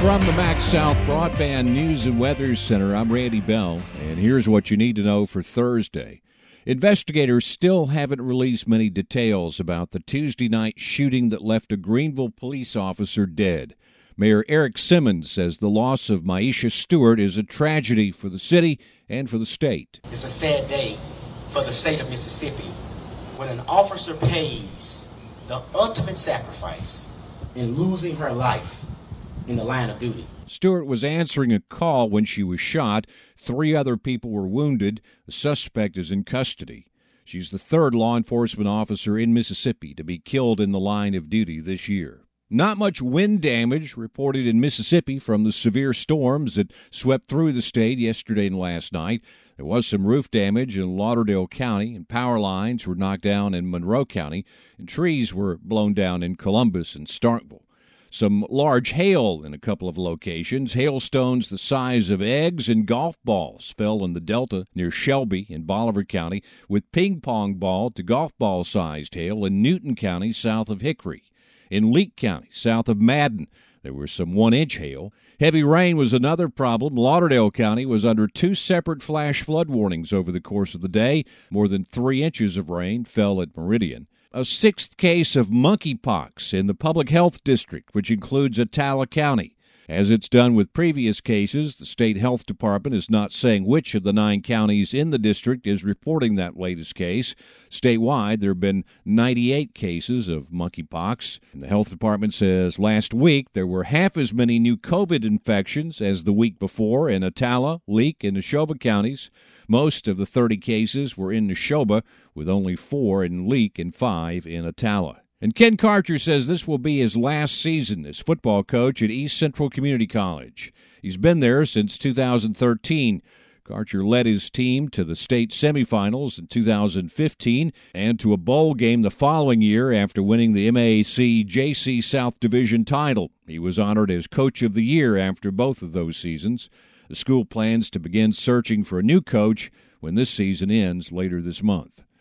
From the MaxxSouth Broadband News and Weather Center, I'm Randy Bell, and here's what you need to know for Thursday. Investigators still haven't released many details about the Tuesday night shooting that left a Greenville police officer dead. Mayor Errick Simmons says the loss of Myiesha Stewart is a tragedy for the city and for the state. It's a sad day for the state of Mississippi when an officer pays the ultimate sacrifice in losing her life in the line of duty. Stewart was answering a call when she was shot. Three other people were wounded. The suspect is in custody. She's the third law enforcement officer in Mississippi to be killed in the line of duty this year. Not much wind damage reported in Mississippi from the severe storms that swept through the state yesterday and last night. There was some roof damage in Lauderdale County, and power lines were knocked down in Monroe County, and trees were blown down in Columbus and Starkville. Some large hail in a couple of locations. Hailstones the size of eggs and golf balls fell in the Delta near Shelby in Bolivar County, with ping pong ball to golf ball sized hail in Newton County south of Hickory. In Leake County, south of Madden, there was some one inch hail. Heavy rain was another problem. Lauderdale County was under two separate flash flood warnings over the course of the day. More than three inches of rain fell at Meridian. A sixth case of monkeypox in the public health district, which includes Attala County. As it's done with previous cases, the state health department is not saying which of the nine counties in the district is reporting that latest case. Statewide, there have been 98 cases of monkeypox. And the health department says last week there were half as many new COVID infections as the week before in Attala, Leake, and Neshoba counties. Most of the 30 cases were in Neshoba, with only four in Leake and five in Attala. And Ken Karcher says this will be his last season as football coach at East Central Community College. He's been there since 2013. Karcher led his team to the state semifinals in 2015 and to a bowl game the following year after winning the MACJC South Division title. He was honored as Coach of the Year after both of those seasons. The school plans to begin searching for a new coach when this season ends later this month.